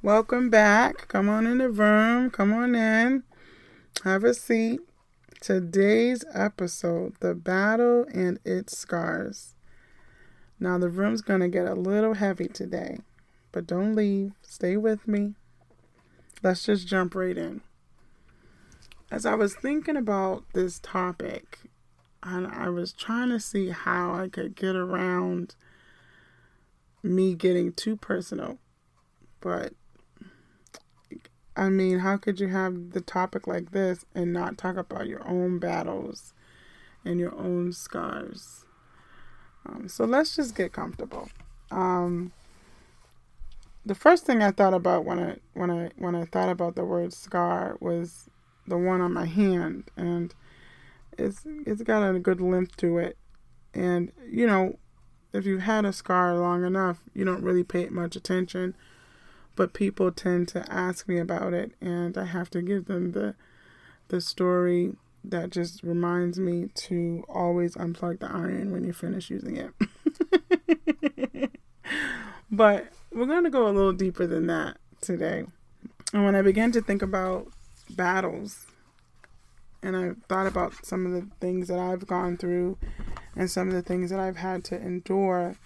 Welcome back. Come on in the room. Come on in. Have a seat. Today's episode The Battle and Its Scars. Now, the room's going to get a little heavy today, but don't leave. Stay with me. Let's just jump right in. As I was thinking about this topic, and I was trying to see how I could get around me getting too personal, but I mean, how could you have the topic like this and not talk about your own battles and your own scars? Um, so let's just get comfortable. Um, the first thing I thought about when I when I when I thought about the word scar was the one on my hand, and it's it's got a good length to it, and you know, if you've had a scar long enough, you don't really pay much attention but people tend to ask me about it and I have to give them the the story that just reminds me to always unplug the iron when you finish using it. but we're going to go a little deeper than that today. And when I began to think about battles and I thought about some of the things that I've gone through and some of the things that I've had to endure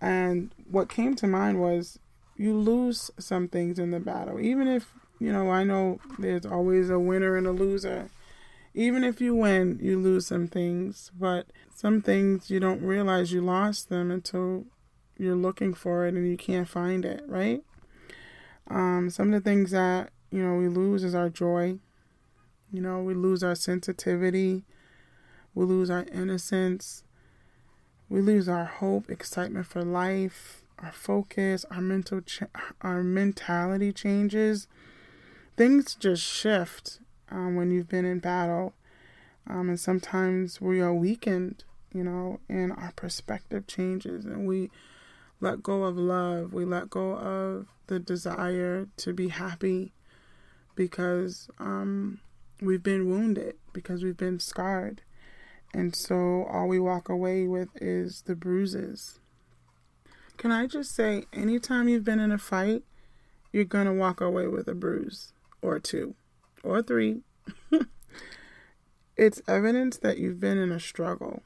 and what came to mind was you lose some things in the battle. Even if, you know, I know there's always a winner and a loser. Even if you win, you lose some things, but some things you don't realize you lost them until you're looking for it and you can't find it, right? Um, some of the things that, you know, we lose is our joy. You know, we lose our sensitivity. We lose our innocence. We lose our hope, excitement for life our focus, our mental, our mentality changes. Things just shift um, when you've been in battle, um, and sometimes we are weakened, you know, and our perspective changes, and we let go of love. We let go of the desire to be happy because um, we've been wounded, because we've been scarred. And so all we walk away with is the bruises can I just say, anytime you've been in a fight, you're going to walk away with a bruise or two or three. it's evidence that you've been in a struggle.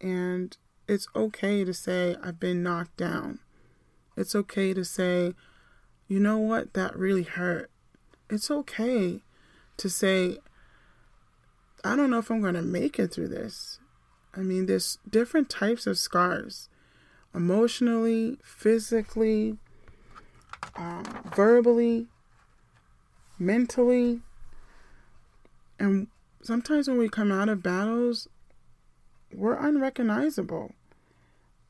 And it's okay to say, I've been knocked down. It's okay to say, you know what, that really hurt. It's okay to say, I don't know if I'm going to make it through this. I mean, there's different types of scars emotionally, physically, um, verbally, mentally. And sometimes when we come out of battles, we're unrecognizable.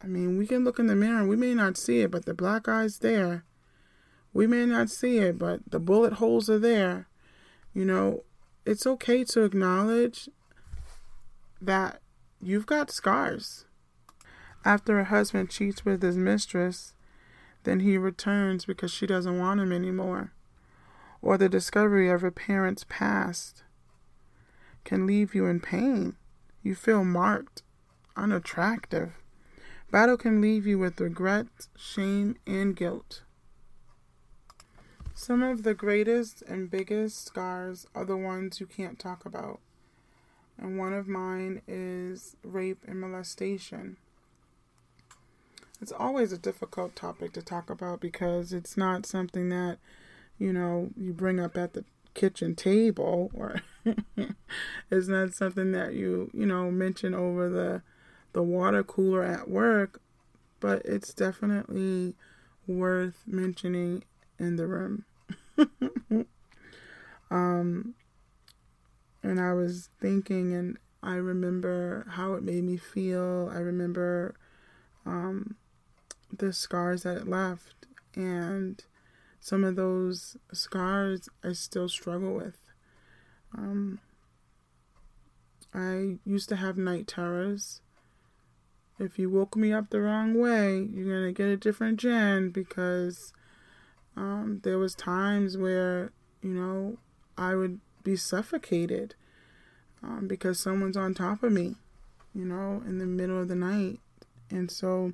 I mean, we can look in the mirror and we may not see it, but the black eye's there. We may not see it, but the bullet holes are there. You know, it's okay to acknowledge that you've got scars. After a husband cheats with his mistress, then he returns because she doesn't want him anymore. Or the discovery of a parent's past can leave you in pain. You feel marked, unattractive. Battle can leave you with regret, shame, and guilt. Some of the greatest and biggest scars are the ones you can't talk about. And one of mine is rape and molestation. It's always a difficult topic to talk about because it's not something that, you know, you bring up at the kitchen table or it's not something that you, you know, mention over the the water cooler at work, but it's definitely worth mentioning in the room. um and I was thinking and I remember how it made me feel. I remember um the scars that it left. And some of those scars I still struggle with. Um, I used to have night terrors. If you woke me up the wrong way, you're gonna get a different gen because um, there was times where you know I would be suffocated um, because someone's on top of me, you know, in the middle of the night, and so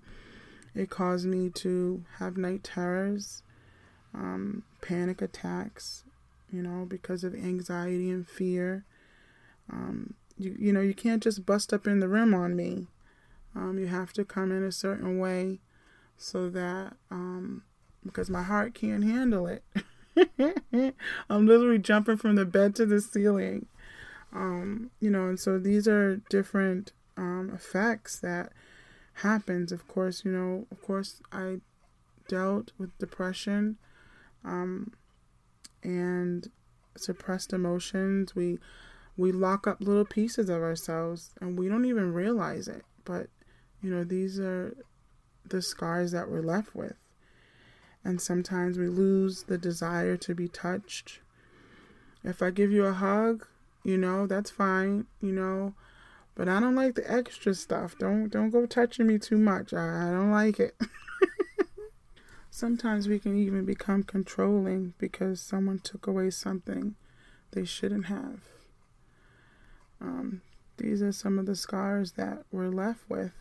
it caused me to have night terrors. um, panic attacks, you know, because of anxiety and fear. Um, you, you know, you can't just bust up in the room on me. Um, you have to come in a certain way so that, um, because my heart can't handle it. I'm literally jumping from the bed to the ceiling. Um, you know, and so these are different um, effects that happens. Of course, you know, of course, I dealt with depression um, and suppressed emotions. We we lock up little pieces of ourselves and we don't even realize it. But you know, these are the scars that we're left with. And sometimes we lose the desire to be touched. If I give you a hug, you know, that's fine, you know, but I don't like the extra stuff. Don't don't go touching me too much. I, I don't like it. Sometimes we can even become controlling because someone took away something they shouldn't have. Um, these are some of the scars that we're left with.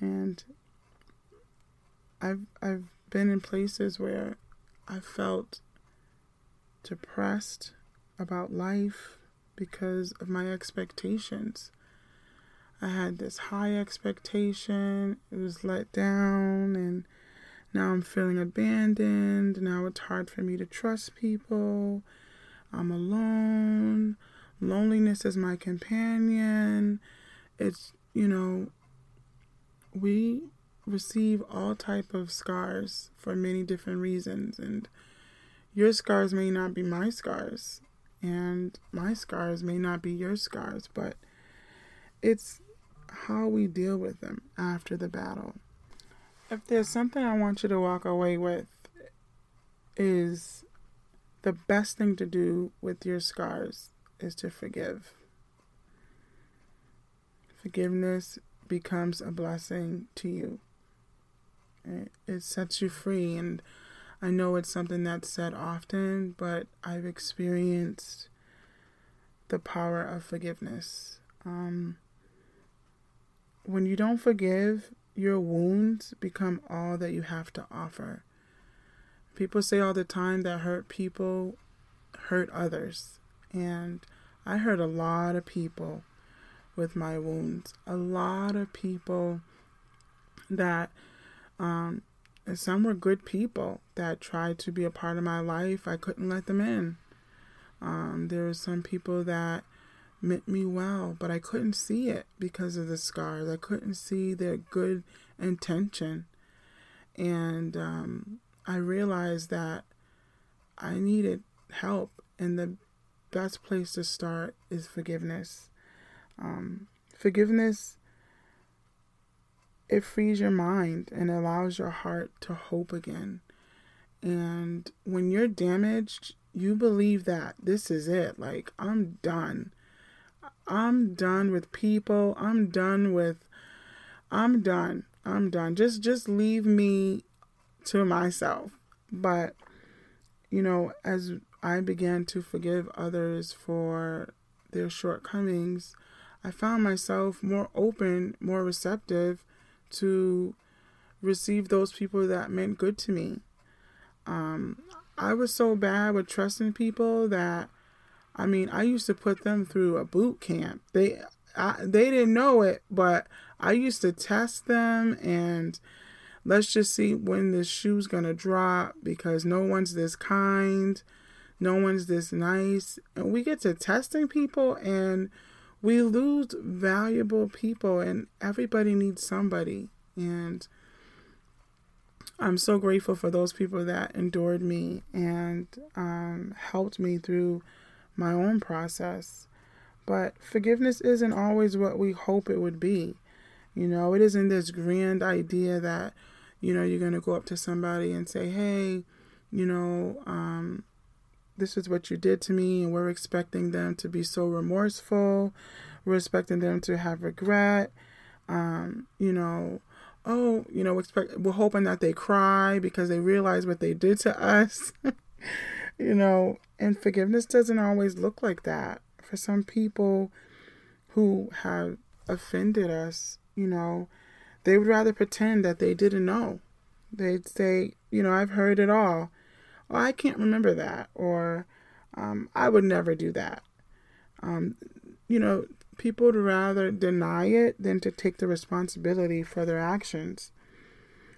And I've I've been in places where I felt depressed about life because of my expectations. I had this high expectation, it was let down, and now I'm feeling abandoned. Now it's hard for me to trust people. I'm alone. Loneliness is my companion. It's, you know, we receive all type of scars for many different reasons and your scars may not be my scars and my scars may not be your scars, but it's how we deal with them after the battle. If there's something I want you to walk away with, is the best thing to do with your scars is to forgive. Forgiveness becomes a blessing to you. It, it sets you free and I know it's something that's said often, but I've experienced the power of forgiveness. Um, when you don't forgive, your wounds become all that you have to offer. People say all the time that hurt people hurt others. And I hurt a lot of people with my wounds. A lot of people that um, some were good people that tried to be a part of my life. I couldn't let them in. Um, there were some people that meant me well, but I couldn't see it because of the scars. I couldn't see their good intention. And um, I realized that I needed help, and the best place to start is forgiveness. Um, forgiveness it frees your mind and allows your heart to hope again. And when you're damaged, you believe that this is it. Like, I'm done. I'm done with people. I'm done with I'm done. I'm done. Just just leave me to myself. But you know, as I began to forgive others for their shortcomings, I found myself more open, more receptive to receive those people that meant good to me. Um, I was so bad with trusting people that, I mean, I used to put them through a boot camp. They, I, they didn't know it, but I used to test them and let's just see when this shoe's gonna drop because no one's this kind, no one's this nice, and we get to testing people and we lose valuable people, and everybody needs somebody. And I'm so grateful for those people that endured me and um, helped me through my own process. But forgiveness isn't always what we hope it would be. You know, it isn't this grand idea that, you know, you're going to go up to somebody and say, hey, you know, um, this is what you did to me, and we're expecting them to be so remorseful. We're expecting them to have regret. Um, you know, oh, you know, expect we're hoping that they cry because they realize what they did to us. you know, and forgiveness doesn't always look like that. For some people who have offended us, you know, they would rather pretend that they didn't know. They'd say, you know, I've heard it all. Or I can't remember that. Or um, I would never do that. Um, you know, people would rather deny it than to take the responsibility for their actions.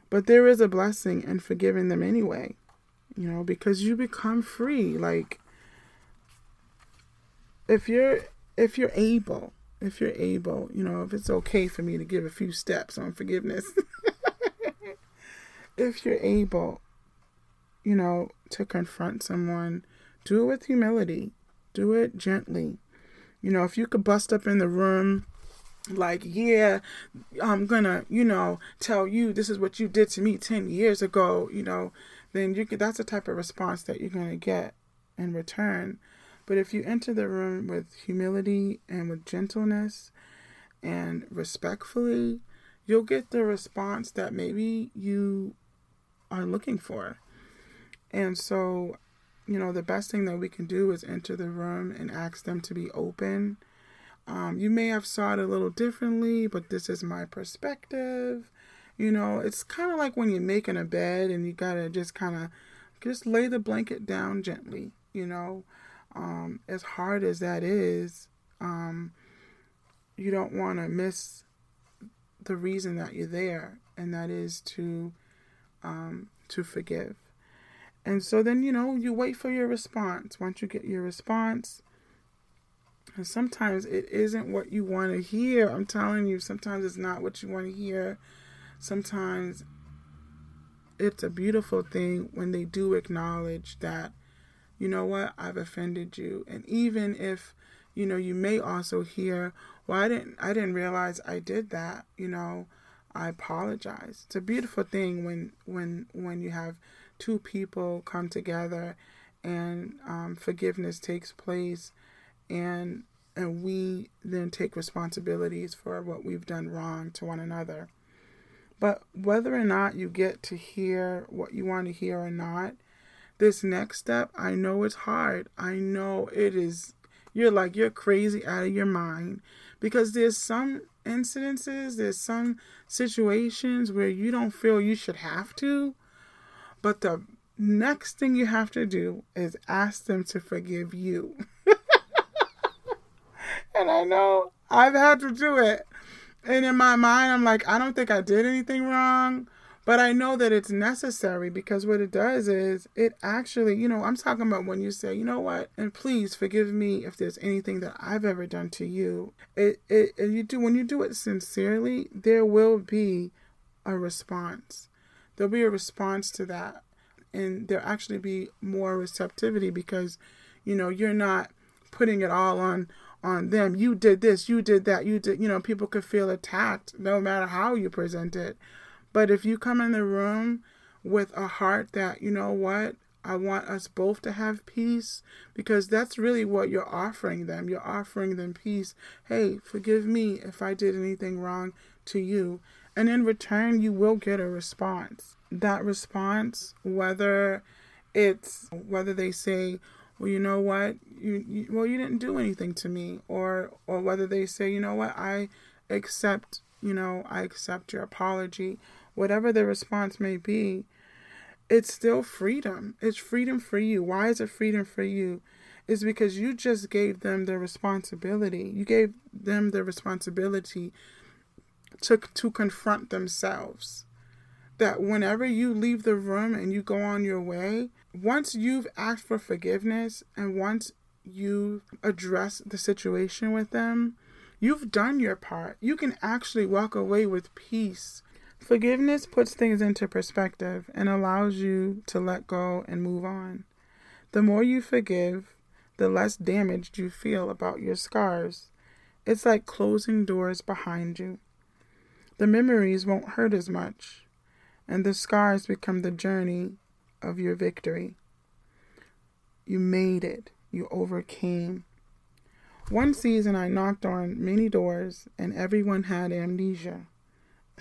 But there is a blessing in forgiving them anyway, you know, because you become free. Like, if you're if you're able if you're able you know if it's okay for me to give a few steps on forgiveness if you're able you know to confront someone do it with humility. Do it gently. You know if you could bust up in the room like yeah i'm gonna you know tell you this is what you did to me 10 years ago you know then you could that's the type of response that you're gonna get in return. But if you enter the room with humility and with gentleness and respectfully, you'll get the response that maybe you are looking for. And so, you know, the best thing that we can do is enter the room and ask them to be open. Um, you may have saw it a little differently, but this is my perspective. You know, it's kind of like when you're making a bed and you gotta just kind of just lay the blanket down gently. You know, um, as hard as that is, um, you don't want to miss the reason that you're there, and that is to um, to forgive. And so then you know you wait for your response. Once you get your response, and sometimes it isn't what you want to hear. I'm telling you, sometimes it's not what you want to hear. Sometimes it's a beautiful thing when they do acknowledge that you know what, I've offended you. And even if, you know, you may also hear, well, I didn't, I didn't realize I did that, you know, I apologize. It's a beautiful thing when, when, when you have two people come together and um, forgiveness takes place and, and we then take responsibilities for what we've done wrong to one another. But whether or not you get to hear what you want to hear or not, this next step, I know it's hard. I know it is. You're like, you're crazy out of your mind because there's some incidences, there's some situations where you don't feel you should have to. But the next thing you have to do is ask them to forgive you. and I know I've had to do it. And in my mind, I'm like, I don't think I did anything wrong. But I know that it's necessary because what it does is it actually, you know, I'm talking about when you say, you know what, and please forgive me if there's anything that I've ever done to you. It, it, it you do when you do it sincerely, there will be a response. There'll be a response to that, and there'll actually be more receptivity because, you know, you're not putting it all on on them. You did this, you did that, you did. You know, people could feel attacked no matter how you present it but if you come in the room with a heart that, you know what, I want us both to have peace because that's really what you're offering them. You're offering them peace. Hey, forgive me if I did anything wrong to you. And in return, you will get a response. That response, whether it's whether they say, well, you know what, you, you well, you didn't do anything to me, or or whether they say, you know what, I accept, you know, I accept your apology, whatever the response may be, it's still freedom. It's freedom for you. Why is it freedom for you? Is because you just gave them the responsibility. You gave them the responsibility to to confront themselves. That whenever you leave the room and you go on your way, once you've asked for forgiveness and once you address the situation with them, you've done your part. You can actually walk away with peace Forgiveness puts things into perspective and allows you to let go and move on. The more you forgive, the less damaged you feel about your scars. It's like closing doors behind you. The memories won't hurt as much, and the scars become the journey of your victory. You made it, you overcame. One season, I knocked on many doors, and everyone had amnesia.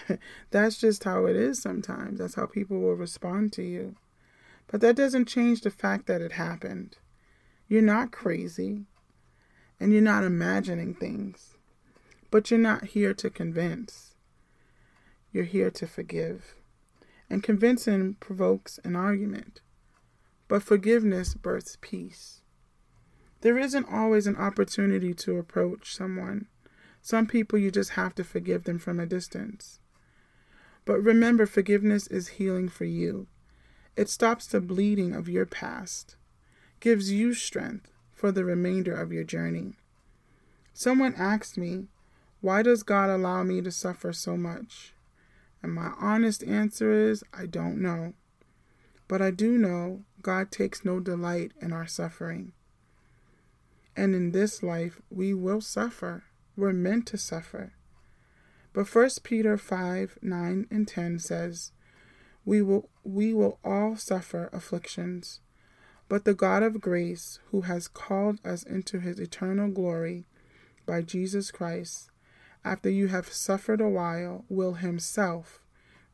That's just how it is sometimes. That's how people will respond to you. But that doesn't change the fact that it happened. You're not crazy and you're not imagining things. But you're not here to convince. You're here to forgive. and convincing provokes an argument. But forgiveness births peace. There isn't always an opportunity to approach someone. Some people you just have to forgive them from a distance. But remember, forgiveness is healing for you. It stops the bleeding of your past, gives you strength for the remainder of your journey. Someone asked me, Why does God allow me to suffer so much? And my honest answer is, I don't know. But I do know God takes no delight in our suffering. And in this life, we will suffer. We're meant to suffer. But 1 Peter 5 9 and 10 says, we will, we will all suffer afflictions. But the God of grace, who has called us into his eternal glory by Jesus Christ, after you have suffered a while, will himself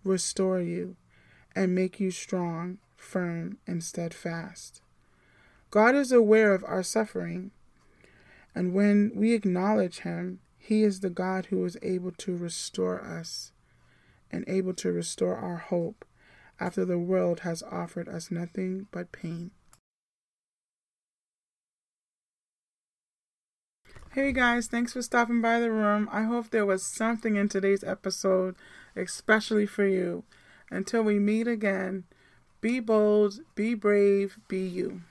restore you and make you strong, firm, and steadfast. God is aware of our suffering, and when we acknowledge him, he is the God who is able to restore us and able to restore our hope after the world has offered us nothing but pain. Hey guys, thanks for stopping by the room. I hope there was something in today's episode, especially for you. Until we meet again, be bold, be brave, be you.